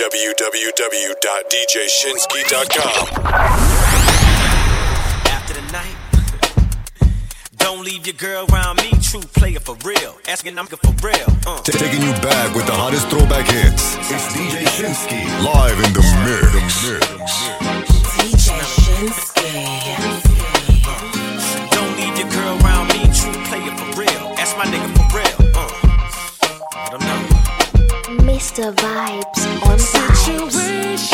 www.djshinski.com. After the night, don't leave your girl around me. True player for real. Asking I'm good for real. Uh. Taking you back with the hottest throwback hits. It's DJ Shinski live in the mix. DJ Shinski. Don't leave your girl around Mr. Vibes on Situations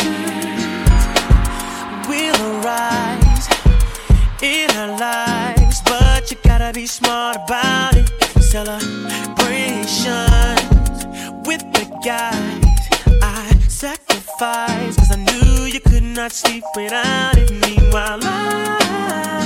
vibes. will arise in our lives, but you gotta be smart about it. Celebrations with the guys I sacrificed, cause I knew you could not sleep without it. Meanwhile, I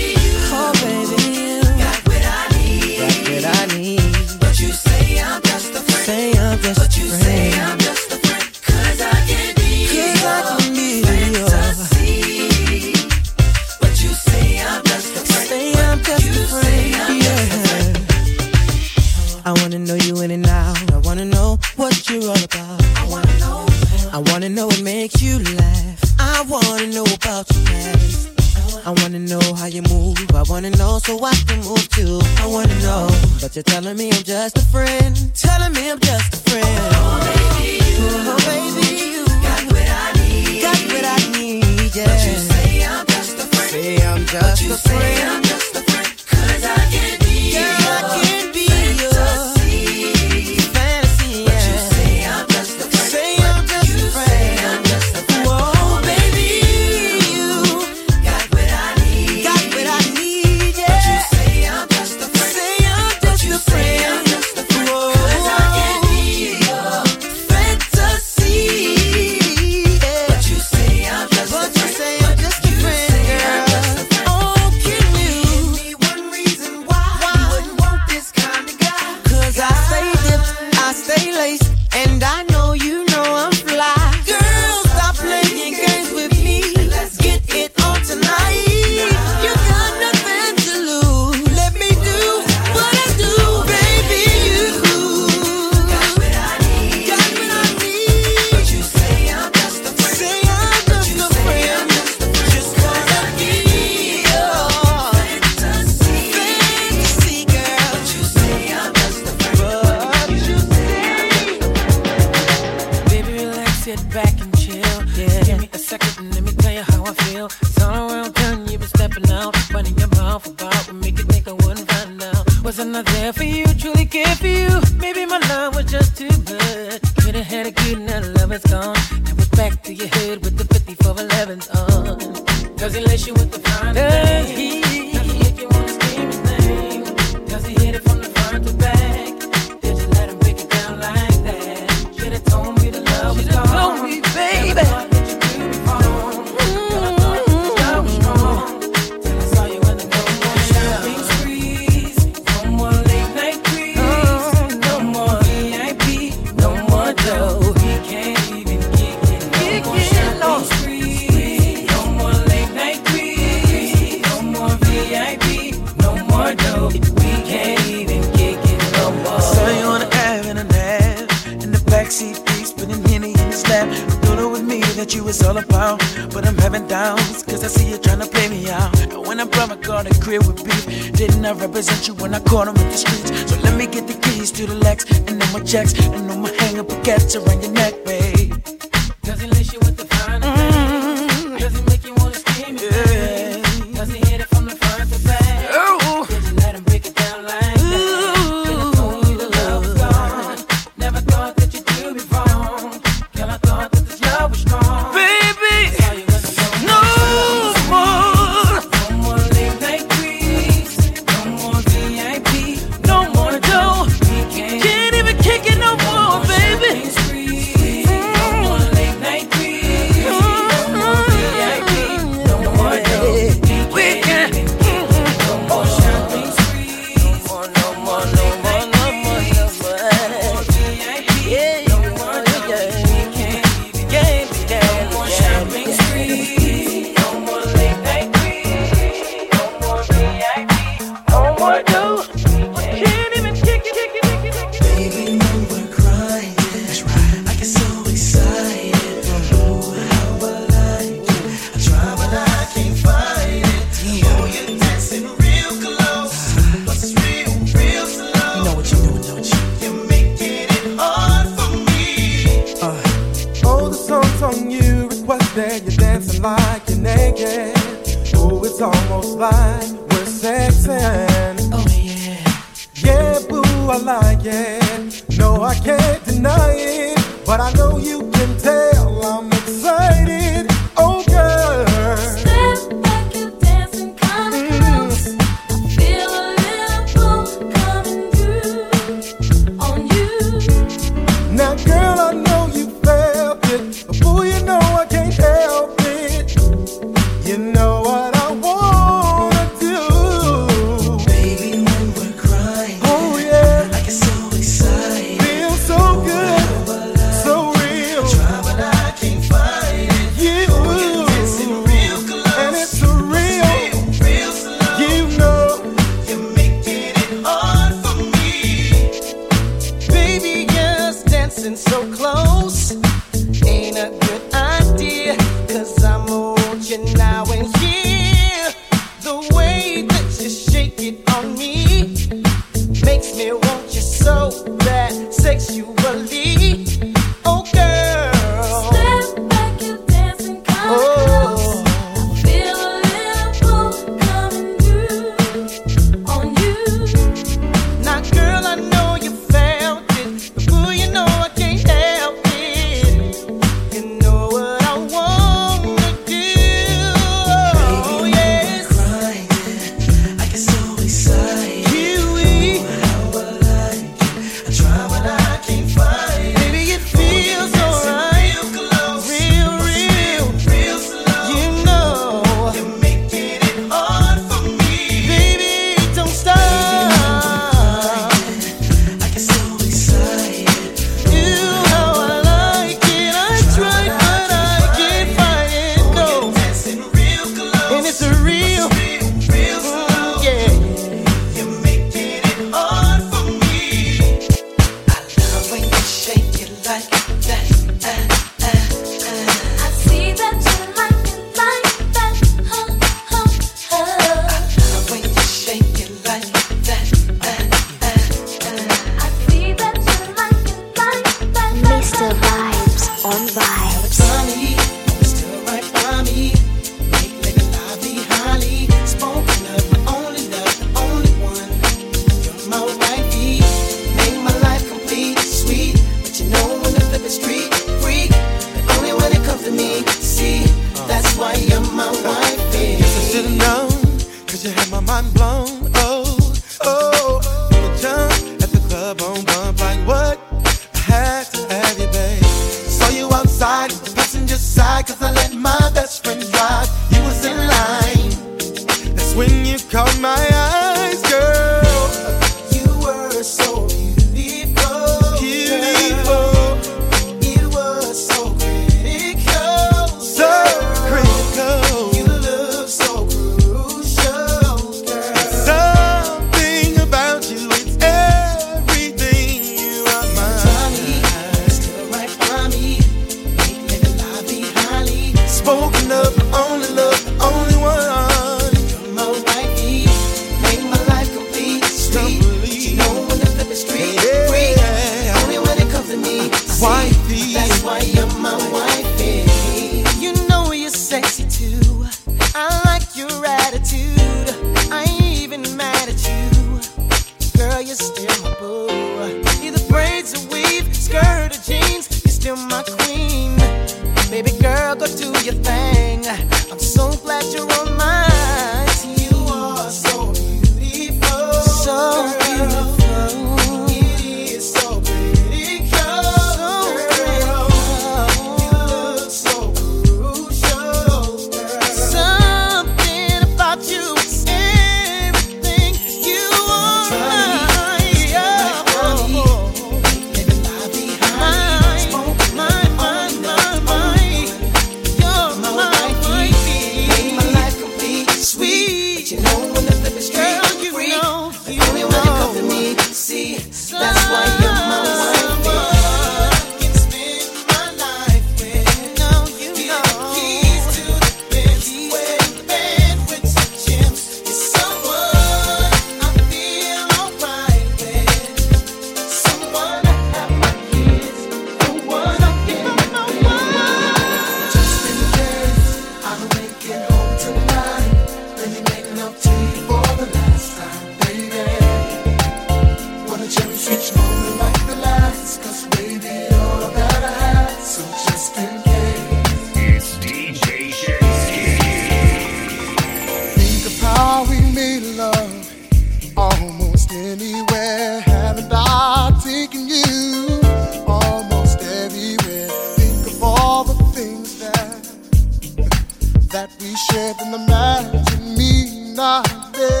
that we shared in the night to me not there.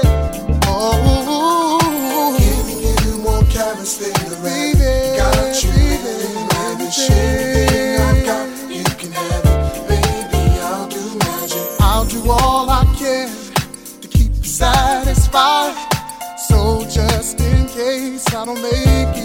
Oh, give you more carrots than the rabbit. It, got you, baby, baby, sharing I got. You can have it, baby. I'll do magic. I'll do all I can to keep you satisfied. So just in case I don't make it.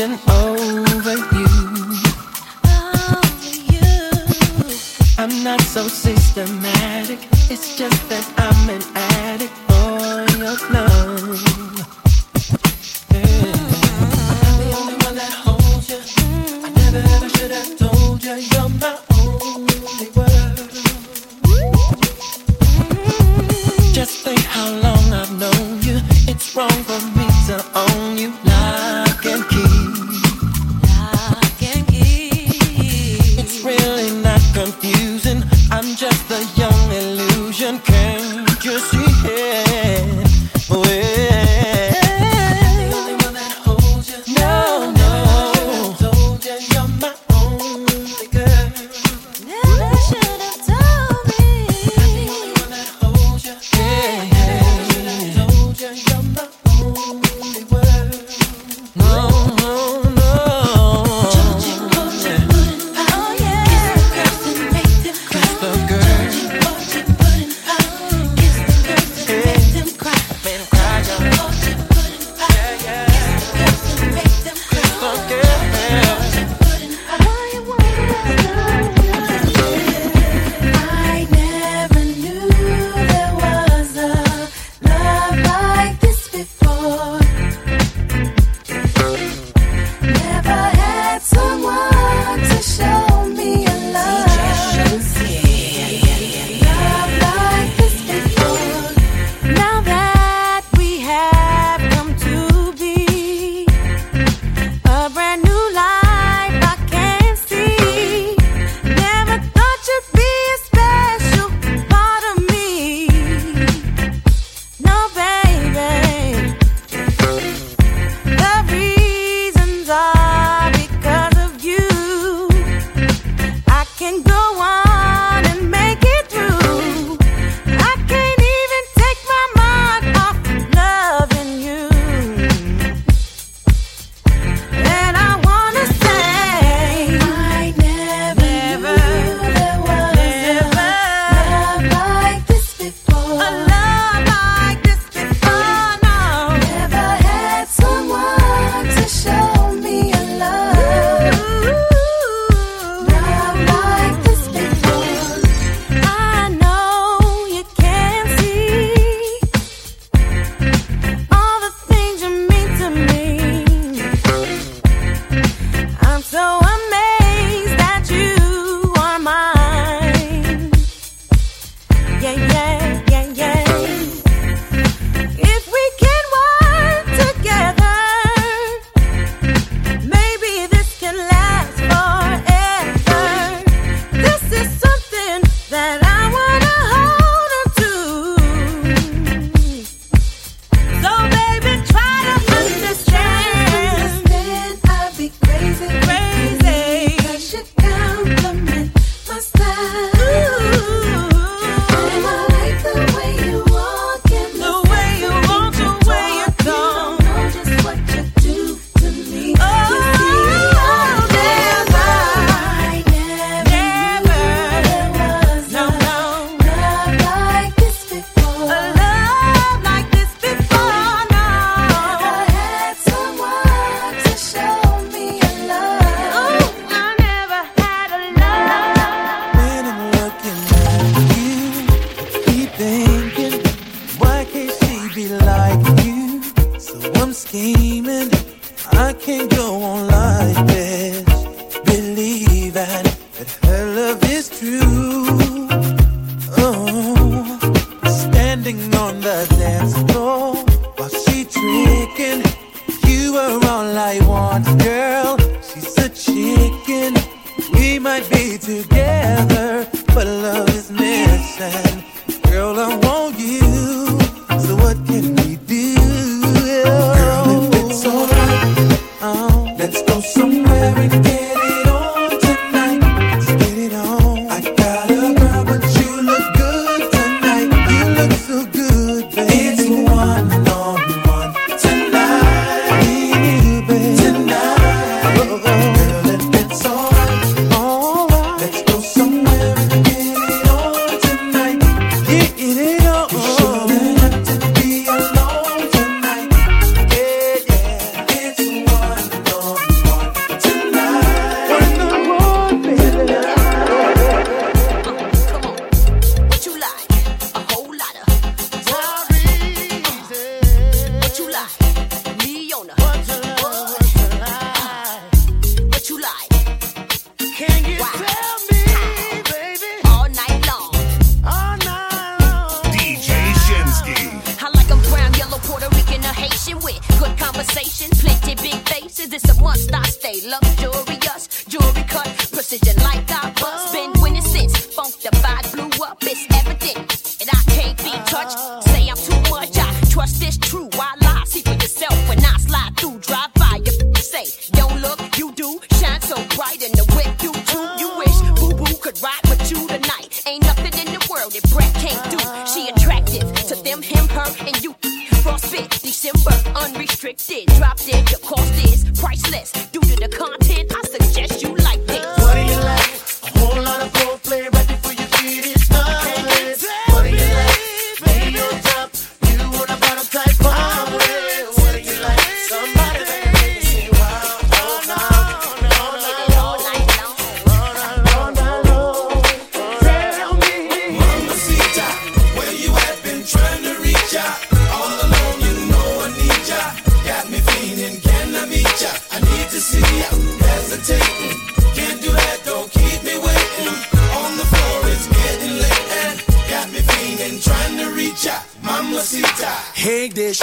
Contemplation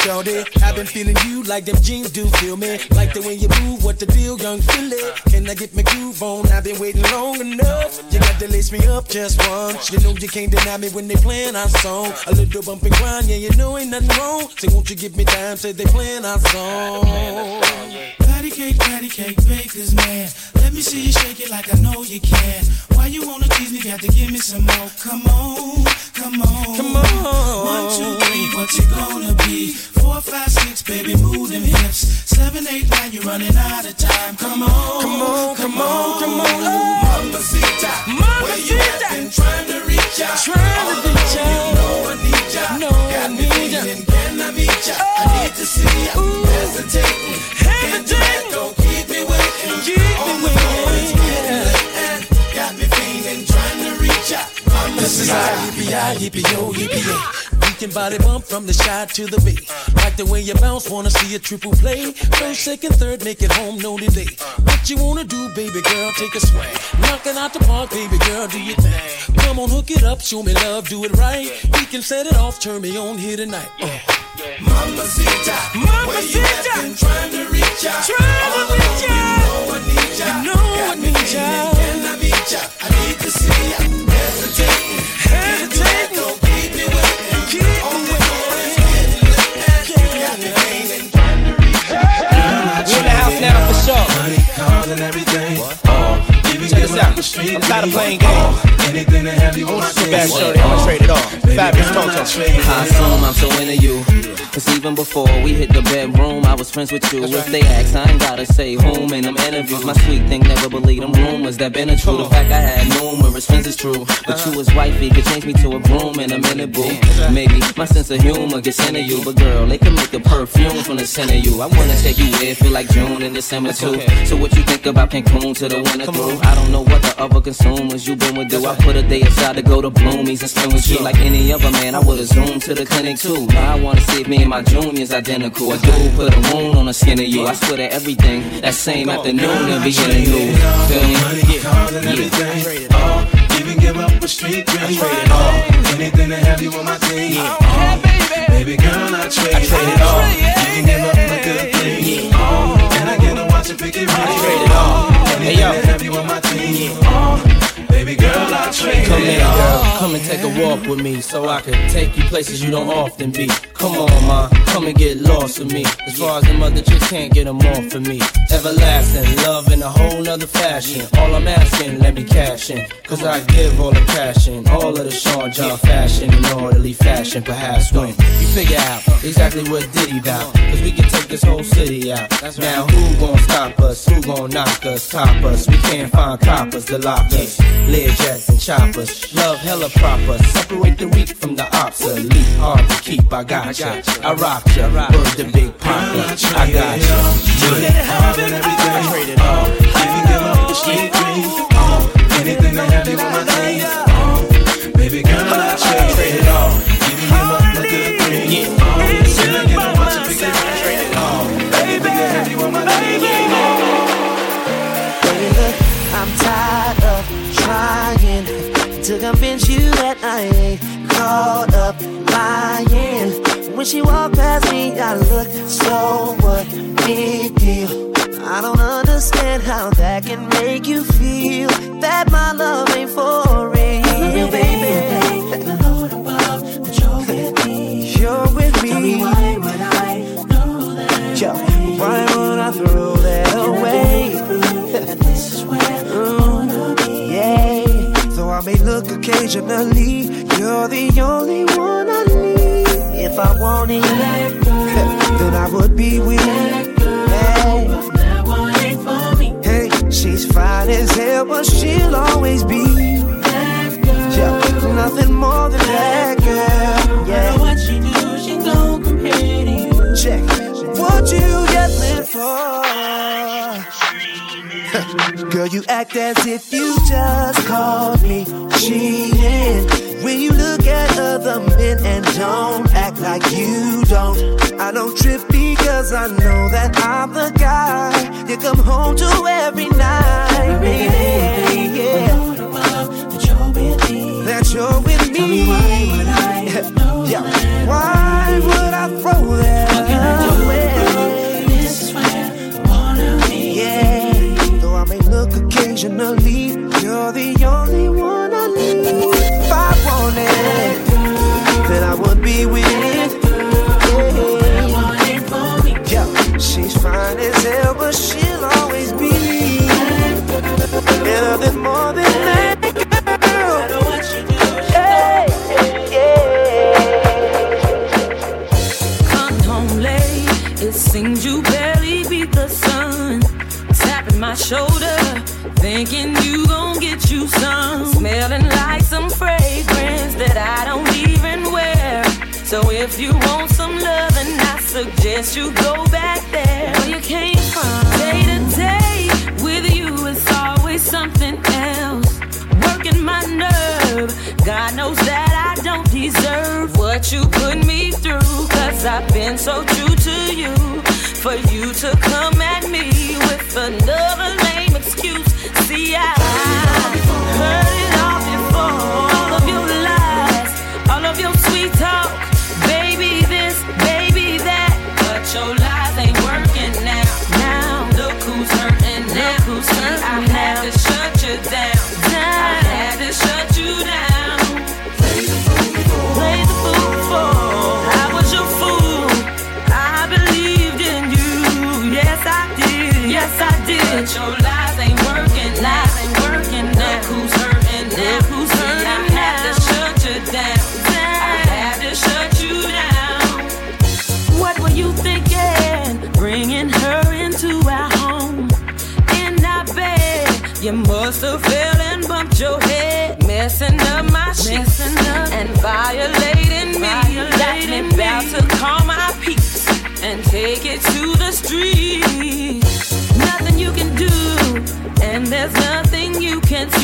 shorty. I've been feeling you like them jeans do feel me. Like the way you move, what the deal, young Philly? Can I get my groove on? I've been waiting long enough. You got to lace me up just once. You know you can't deny me when they playing our song. A little bump and grind, yeah, you know ain't nothing wrong. Say, won't you give me time? Say they playing our song. Patty cake, patty cake, baker's man. Let me see you shake it like I know you can. Why you wanna tease me? Got to give me some more. Come on, come on, Come on. One, two, three, what you gonna be? Four, five, six, baby, move them hips. Seven, eight, nine, you're running out of time. Come on, Come on, come on, come on. Mamacita, where you at? Been trying to reach ya. Trying to reach ya. You know I need ya. I Got me feeling, can I meet ya? I need to see ya. Hesitating, can't do that, don't keep me waiting. Keep On me the floor, it's waiting. getting late and got me feeling, trying to reach ya. This is our yippee yippee yo yippee We can body bump from the side to the bay. Like the way you bounce, wanna see a triple play. First, second, third, make it home, no delay. What you wanna do, baby girl, take a swing. Knock it out the park, baby girl, do your thing. Come on, hook it up, show me love, do it right. We can set it off, turn me on here tonight. Uh. Where you at? Mamacita. Been trying to reach ya. Trying to reach alone, ya. You know I need ya. You know I need ya. Can I meet ya? I need to see ya. I'm tired of playing Oh, games. anything to have you bad, shorty. I'ma trade it. Baby Fabulous assume I'm so into you. Cause even before we hit the bedroom, I was friends with you. If they ask, I ain't gotta say whom in them interviews. My sweet thing never believed them rumors that been a true. The fact I had numerous friends is true. But you was wifey could change me to a broom in a minute, boo. Maybe my sense of humor gets into you, but girl, they can make a perfume from the scent of you. I wanna take you where feel like June and December too. So what you think about Cancun to the winter through? I don't know what the other consumers you been with do. I put a day aside to go to Bloomies and spend with you like any other man. I would've zoomed to the clinic too. Now I wanna see if me and my junior's identical. A dude put a wound on the skin of you. I swear that everything that same afternoon and beginning new. Feel me? Cars and everything. Oh, even give up a street dream. Oh, anything to have you on my team. Oh, baby girl, I trade, it all. You can give up a good thing. Oh, and I get to watch it pick it right. I trade it oh, all. Anything to have you on my team. Oh, baby girl, I trade Come it here, girl. Come and take a walk with me so I can take you places you don't often be. Come on, ma. Come and get lost with me. As far as the mother chicks can't get them off of me. Everlasting love in a whole nother fashion. All I'm asking, let me cash in. Cause I give all the passion, all of the Sean John fashion in orderly fashion. Perhaps when you figure out exactly what Diddy bout. Cause we can take this whole city out. Now who gon' stop us? Who gon' knock us? Top us? We can't find coppers to lock us. Learjets and choppers. Love hella proper. Separate the weak from the obsolete. Hard to keep, I got ya. I rock ya. Word the big papa. I got ya. Cars and everything. Oh, even give up a street dream. Oh, anything to have you on my team. That I ain't caught up lying. When she walked past me, I looked so what big deal. I don't understand how that can make you feel that my love ain't for real, Love you, baby. Thank the Lord above that You're with me. You're with me. Tell me why would I know that? Yo, why would I throw that away? Be with. Hey, hey, she's fine as hell, but she'll always be. Yeah, nothing more than that girl. Yeah. what she do, she gon' compare to you. Check what you yelling for. Girl, you act as if you just called me cheating. You look at other men and don't act like you don't. I don't trip because I know that I'm the guy you come home to every night, baby. Yeah. That you're with me. Why would I yeah. Why would I throw that away? This is where I wanna be. Yeah. Though I may look occasionally, you're the only one I need. I wanted, then I would be with. She's fine as hell, but she'll always be. Nothing more than that, seems you barely beat the sun. Tapping my shoulder, thinking you gon' get you some. Smelling like some So if you want some love, and I suggest you go back there where you came from. Day to day with you is always something else. Working my nerve, God knows that I don't deserve what you put me through. Cause I've been so true to you. For you to come at me with another lame excuse. See, I heard it all before. All of your lies, all of your sweet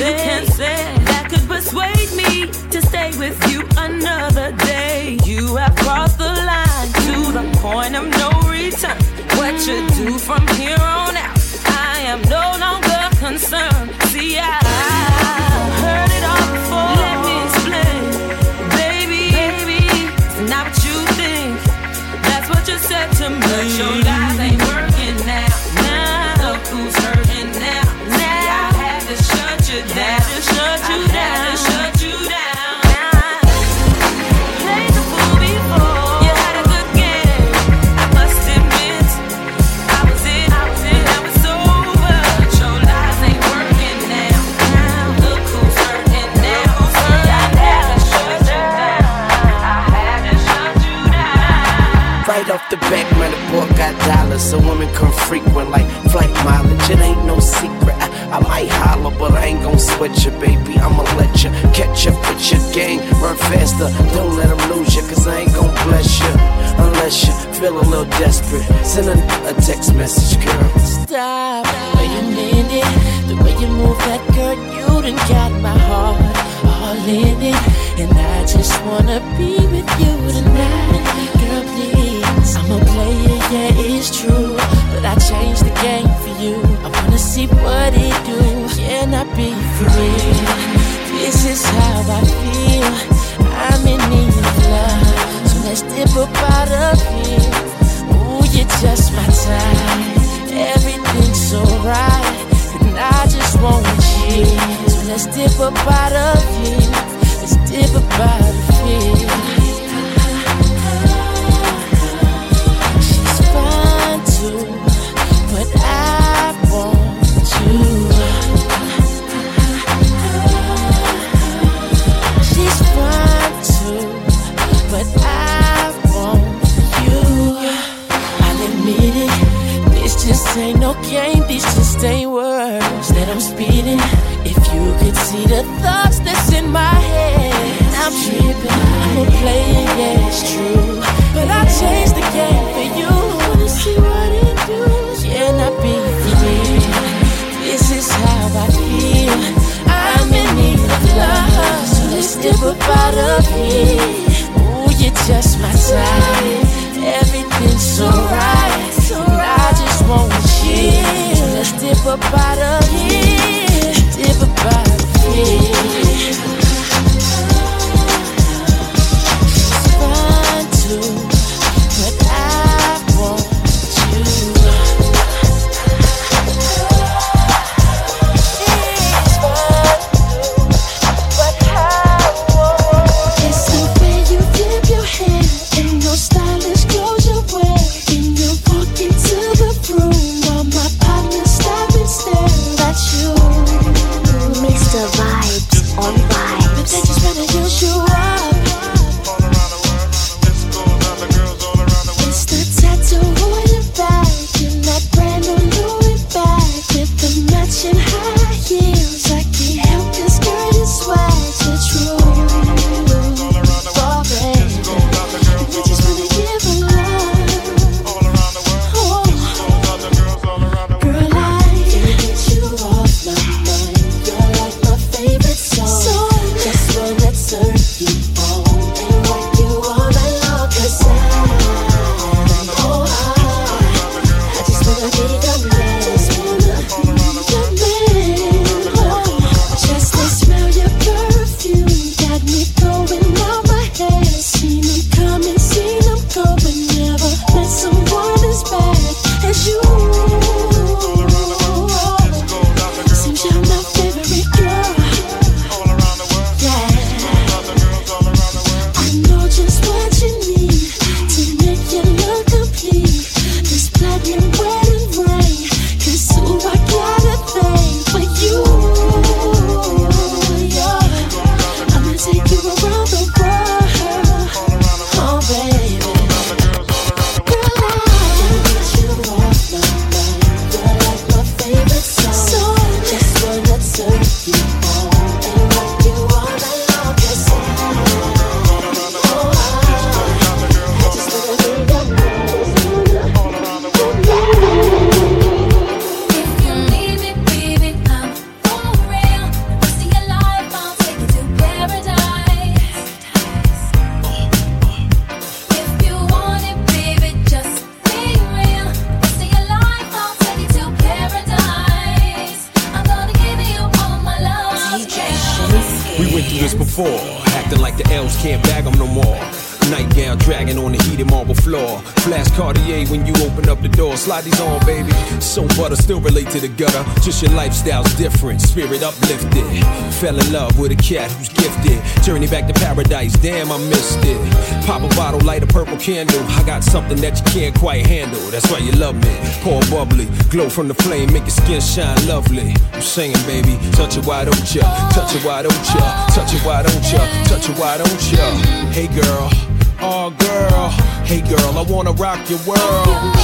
you can say, that could persuade me to stay with you another day. You have crossed the line to the point of no return. What you do from here dollars, so women come frequent like flight mileage. It ain't no secret. I, I might holler, but I ain't gon' sweat you, baby. I'ma let you catch up with your game. Run faster, don't let them lose you, cause I ain't gon' bless you. Unless you feel a little desperate. Send a, a text message, girl. Stop the way you mend it, the way you move that girl, you done got my heart all in it, and I just wanna be with you tonight, girl. Please, I'm a player, yeah, it's true, but I changed the game for you. I wanna see what it do. Can I be free? This is how I feel. I'm in need of love, so let's dip up out of here. Ooh, you're just my type. Everything's so right, and I just want you. So let's dip up out of here. Let's dip up out of here. Fell in love with a cat who's gifted. Journey back to paradise. Damn, I missed it. Pop a bottle, light a purple candle. I got something that you can't quite handle. That's why you love me. Pour bubbly. Glow from the flame. Make your skin shine lovely. I'm singing, baby. Touch it, why don't ya? Touch it, why don't ya? Touch it, why don't ya? Touch it, why don't ya? Hey, girl. Oh, girl. Hey, girl, I wanna rock your world.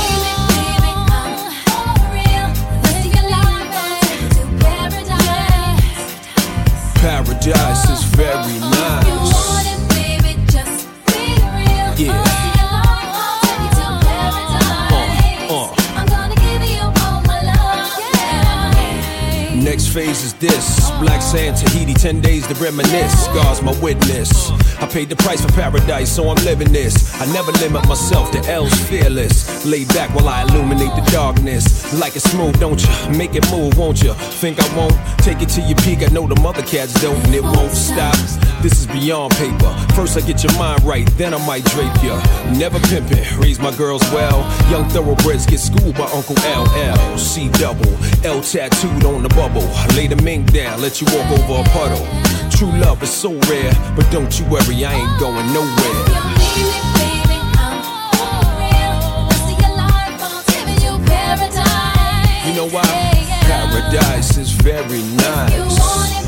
Paradise is very nice. Phase is this. Black sand, Tahiti, 10 days to reminisce. God's my witness. I paid the price for paradise, so I'm living this. I never limit myself to L's fearless. Lay back while I illuminate the darkness. Like it smooth, don't you? Make it move, won't you? Think I won't? Take it to your peak. I know the mother cats don't, and it won't stop. This is beyond paper. First I get your mind right, then I might drape ya. Never pimpin', raise my girls well. Young thoroughbreds get schooled by Uncle LL. C double, L tattooed on the bubble. Lay the mink down, let you walk over a puddle. True love is so rare, but don't you worry, I ain't going nowhere. You know why? Paradise is very nice.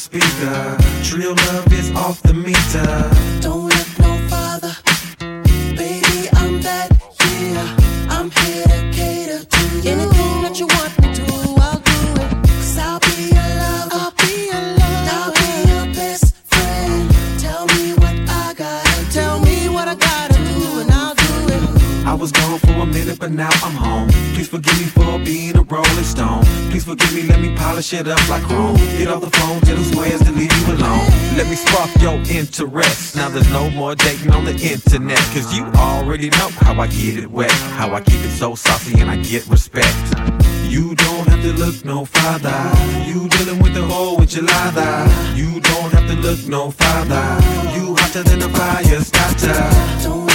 Speaker. Trill love is off the meter. Don't look no farther, baby. I'm that yeah. I'm here forgive me for being a rolling stone. Please forgive me, let me polish it up like chrome. Get off the phone, tell the squares to leave you alone. Let me spark your interest. Now there's no more dating on the internet. Cause you already know how I get it wet. How I keep it so saucy and I get respect. You don't have to look no farther. You dealing with the whole enchilada. You don't have to look no farther. You hotter than a fire starter.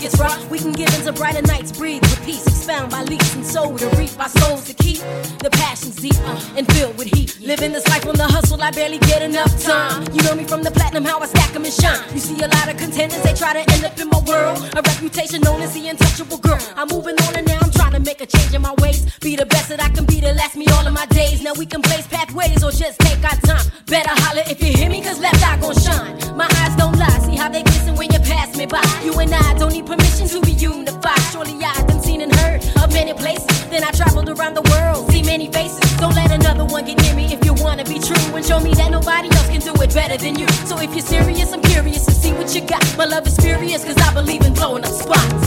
Gets rough, we can get into brighter nights, breathe with peace, expound by leaps and soul to reap our souls to keep the passions deep uh, and filled with heat. Living this life on the hustle, I barely get enough time. You know me from the platinum, how I stack 'em and shine. You see a lot of contenders, they try to end up in my world. A reputation known as the untouchable girl. I'm moving on and now trying to make a change in my ways. Be the best that I can be to last me all of my days. Now we can blaze pathways or just take our time. Better holler if you hear me, cause left eye gon' shine. My eyes don't lie, see how they glisten when you pass me by. You and I don't need permission to be unified. Surely I done seen and heard of many places. Then I traveled around the world, see many faces. Don't let another one get near me if you wanna be true and show me that nobody else can do it better than you. So if you're serious, I'm curious to see what you got. My love is furious, cause I believe in blowing up spots.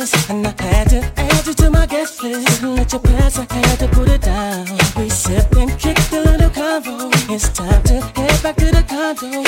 And I had to add you to my guest list. Couldn't let you pass, I had to put it down. We sipped and kicked a little convo. It's time to head back to the condo,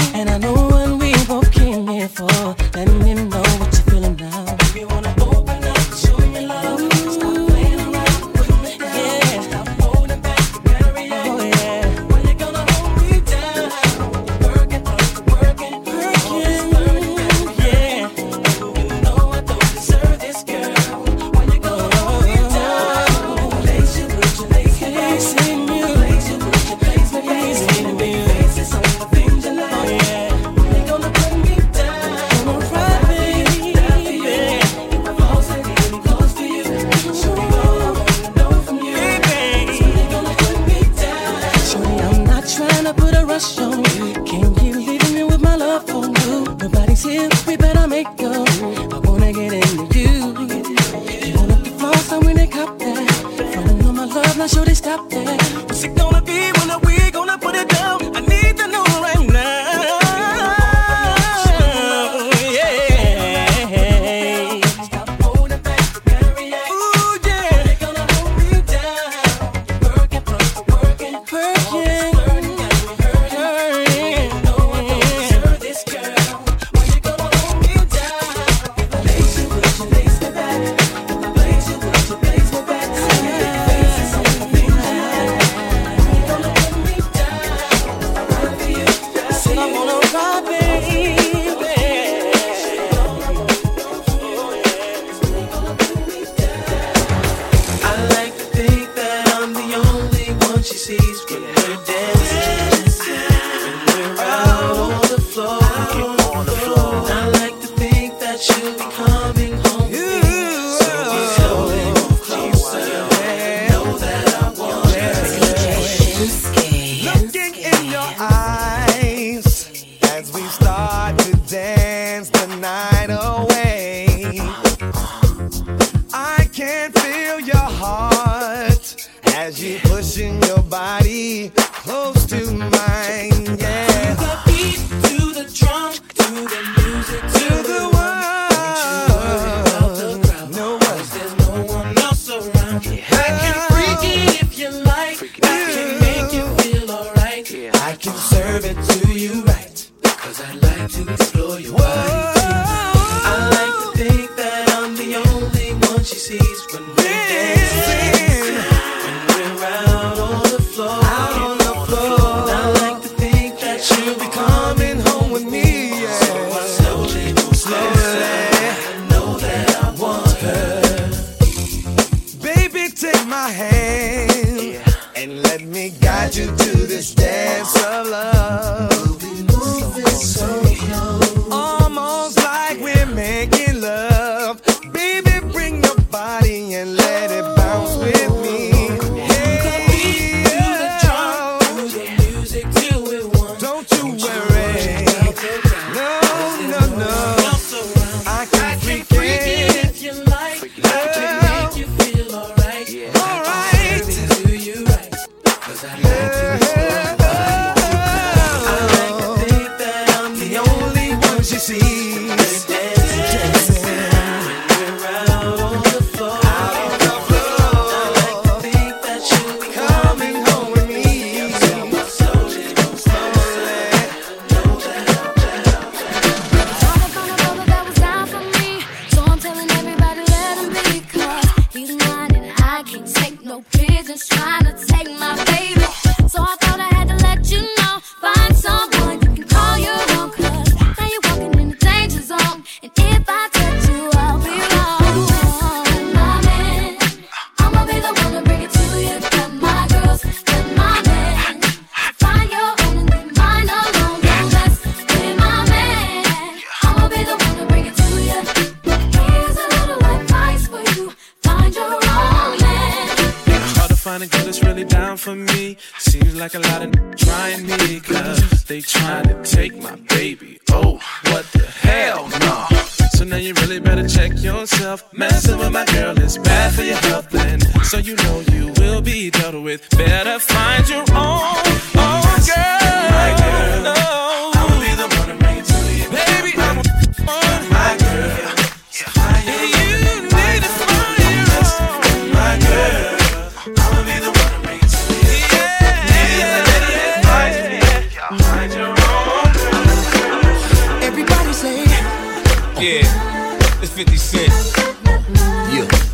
my hand yeah. and let me guide you to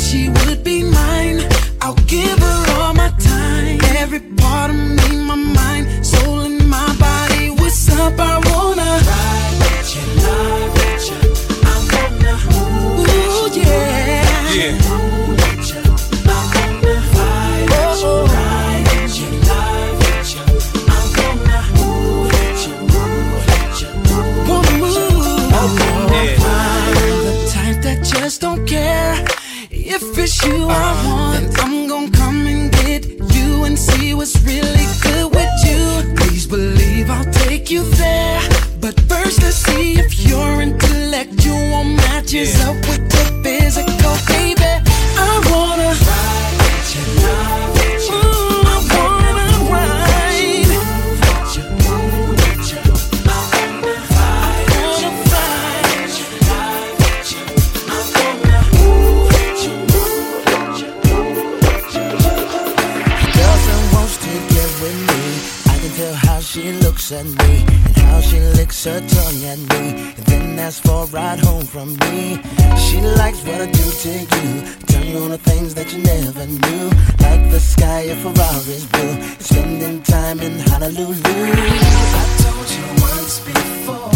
she would be mine. I'll give her all my time, every part of me, my mind. So you are one, Then I'm gonna come and get you and see what's really good with you. Please believe I'll take you there. But first, let's see if your intellectual matches up with at me, then ask for a ride home from me. She likes what I do to you, tell you all the things that you never knew, like the sky of Ferrari's blue, spending time in Honolulu. I told you once before.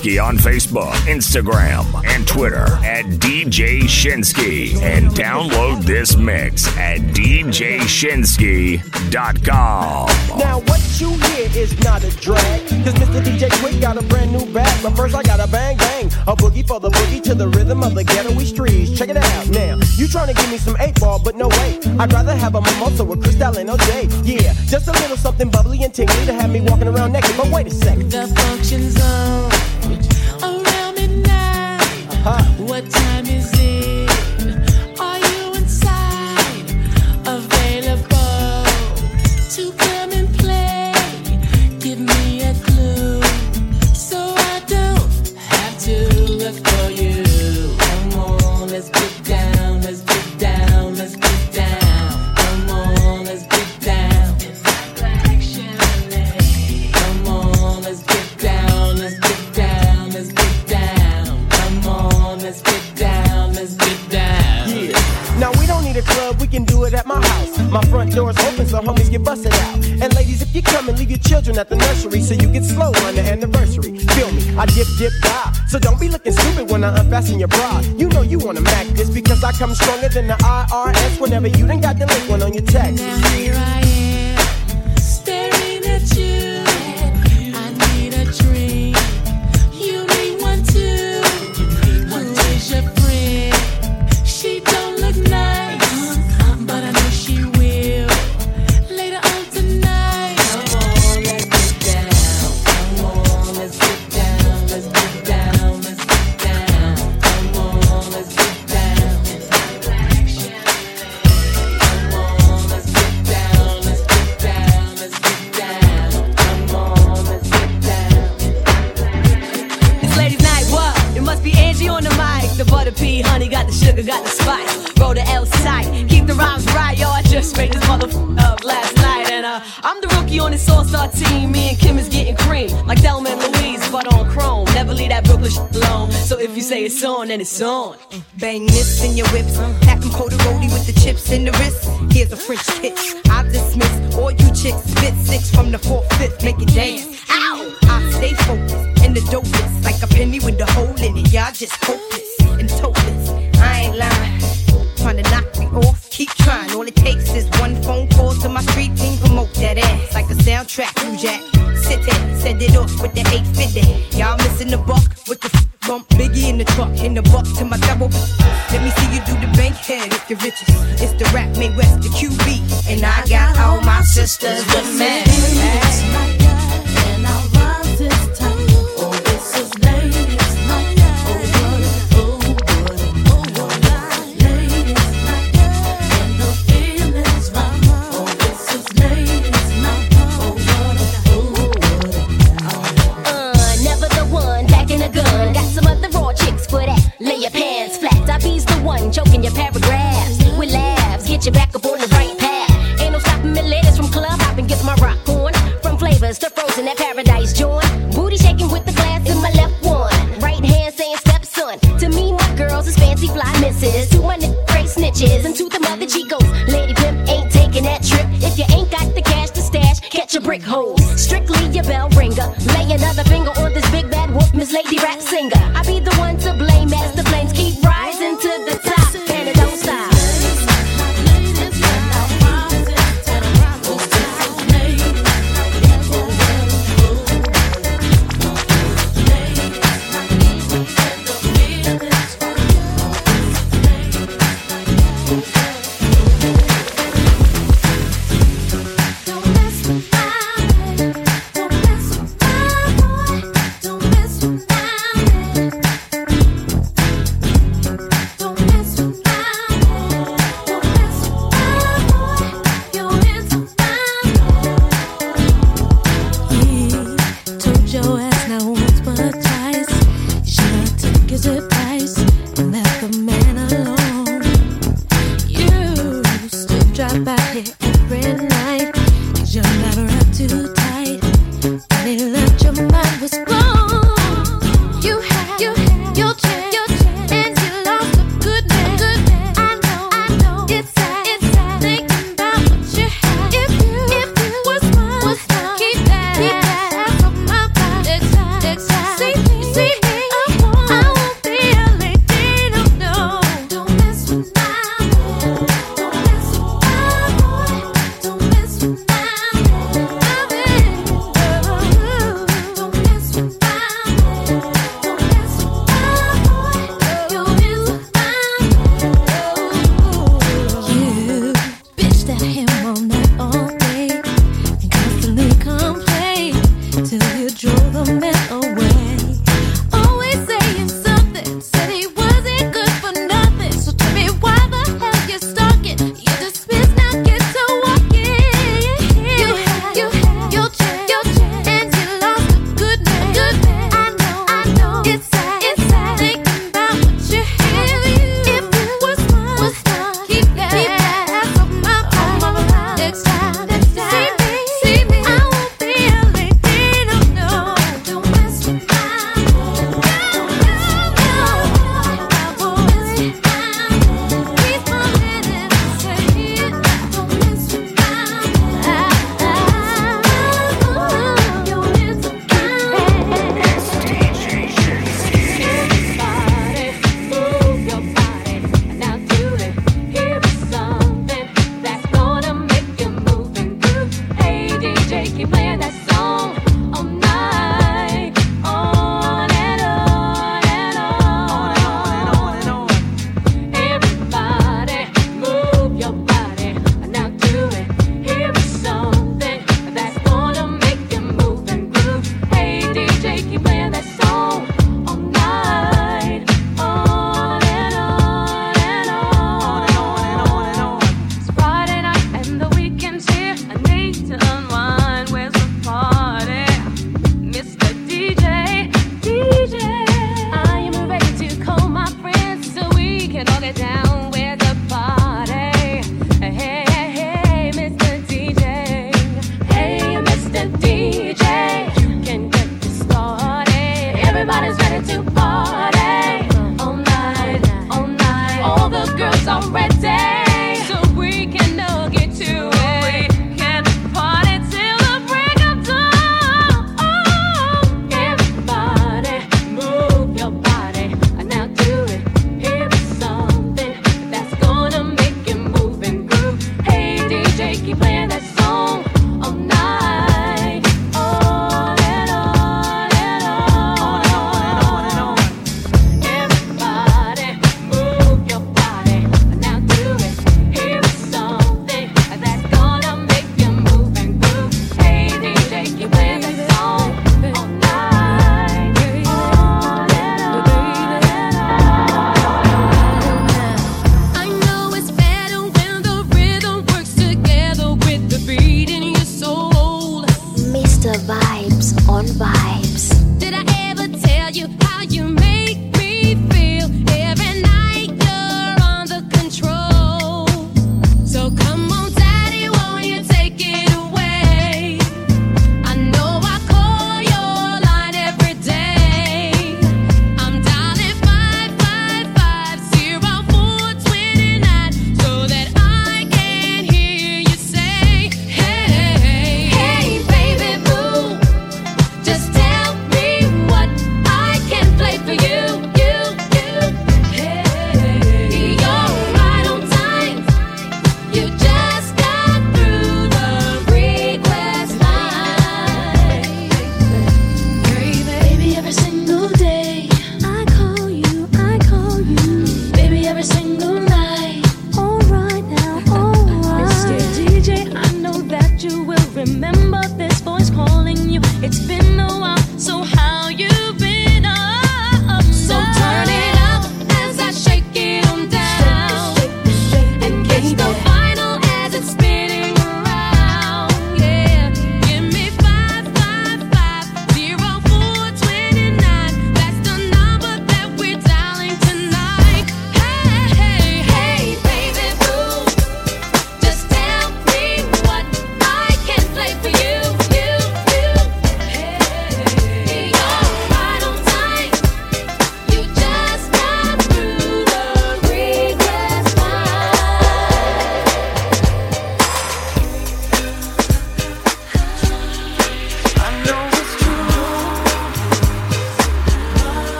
Shinski on Facebook, Instagram, and Twitter at DJ Shinski. And download this mix at DJShinski.com. Now, what you hear is not a drag. Cause Mr. DJ Quik got a brand new bag. But first, I got a bang bang. A boogie for the boogie to the rhythm of the ghettoy streets. Check it out now. You trying to give me some 8 ball, but no way. I'd rather have a mimosa with Cristal and OJ. Yeah, just a little something bubbly and tingly to have me walking around naked. But wait a second. The function's zone. What time is it? So homies get out. And ladies, if you come and leave your children at the nursery, so you get slow on the anniversary. Feel me? I dip, dip, dive. So don't be looking stupid when I unfasten your bra. You know you wanna mac this because I come stronger than the IRS whenever you done got the one on your text. Here I am, if you say it's on, then it's on. Bang this in your whips. Pack 'em cold with the chips in the wrist. Here's a French kiss. I dismiss all you chicks. Spit six from the fourth, fifth. Make it dance. Ow! I stay focused in the dopest. Like a penny with a hole in it. Y'all just hopeless and topless. I ain't lying. Trying to knock me off. Keep trying. All it takes is one phone call to my street team. Promote that ass like a soundtrack. You jack. Sit there. Send it off with the 850. Y'all missing the buck with the. Biggie in the truck. In the buck to my double. Let me see you do the bank head if you're riches. It's the rap made west, the QB. And I got all my sisters with me. Snitches. And to the mother chicos. Lady pimp ain't taking that trip. If you ain't got the cash to stash, catch a brick hole. Strictly your bell ringer. Lay another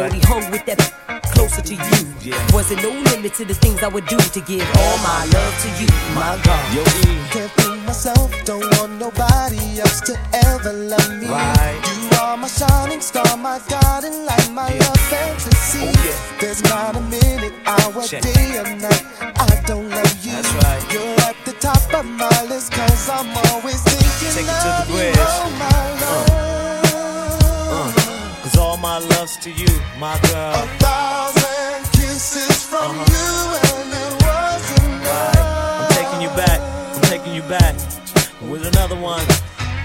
right. only hung with that closer to you. Yeah. Wasn't no limit to the things I would do to give all my love to you, my God. Yo, e. Can't fool myself, don't want taking you back with another one.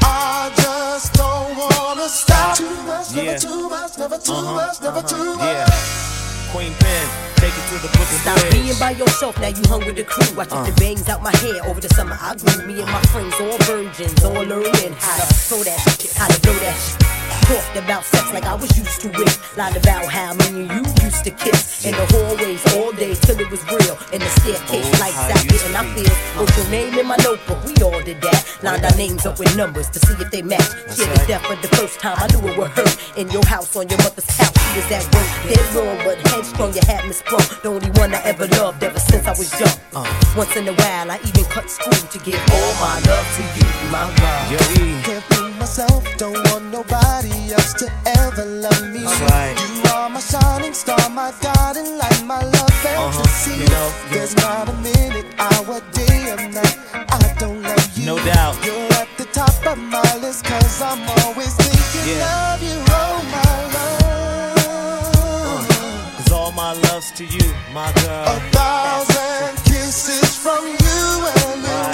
I just don't wanna stop. Too much, Yeah. never too much, never too Uh-huh, much, never uh-huh, too much. Yeah. Queen Pen, take it to the Brooklyn Stop Bridge. being by yourself, now you hung with the crew. I took Uh. the bangs out my hair over the summer. I grew me and my friends, all virgins, all learning how to throw that shit, how to blow that shit. Talked about sex like I was used to it. Lied about how many you used to kiss in the hallways all day till it was real. In the staircase, Oh, lights out, getting our be. Wrote your name in my notebook, we all did that. Lined our names up with numbers to see if they match. Scared to right. death for the first time, I knew it would hurt. In your house, on your mother's couch, she was at work. Dead wrong, but headstrong, you had me sprung. The only one I ever loved ever since I was young. Uh. Once in a while, I even cut school to get all my love to you, my God. Yo, E. Myself, don't want nobody else to ever love me. Right. You are my shining star, my guiding light, my love fantasy. Uh-huh. You know, There's not a minute, hour, day, or night I don't love you. No doubt. You're at the top of my list, cause I'm always thinking Yeah. of you, oh my love. Cause all my love's to you, my girl. A thousand kisses from you, and it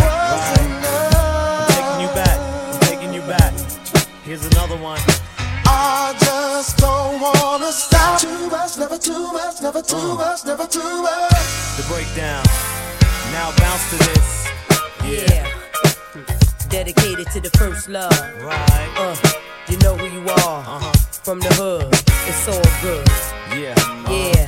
Here's another one. I just don't wanna stop. Too much, never too much, never too much, never too much. The breakdown. Now bounce to this. Yeah. Dedicated to the first love. Right. Uh, you know who you are. Uh-huh. From the hood. It's all good. Yeah. Yeah.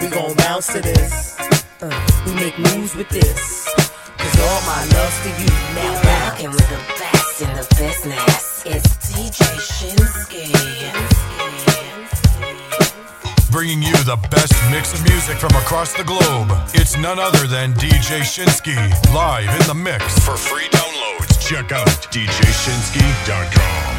We gon' bounce to this. Uh, we make moves with this. Cause all my love's for you. Now Rockin' with the best in the business. It's DJ Shinski. Bringing you the best mix of music from across the globe. It's none other than DJ Shinski, live in the mix. For free downloads, check out DJShinski.com.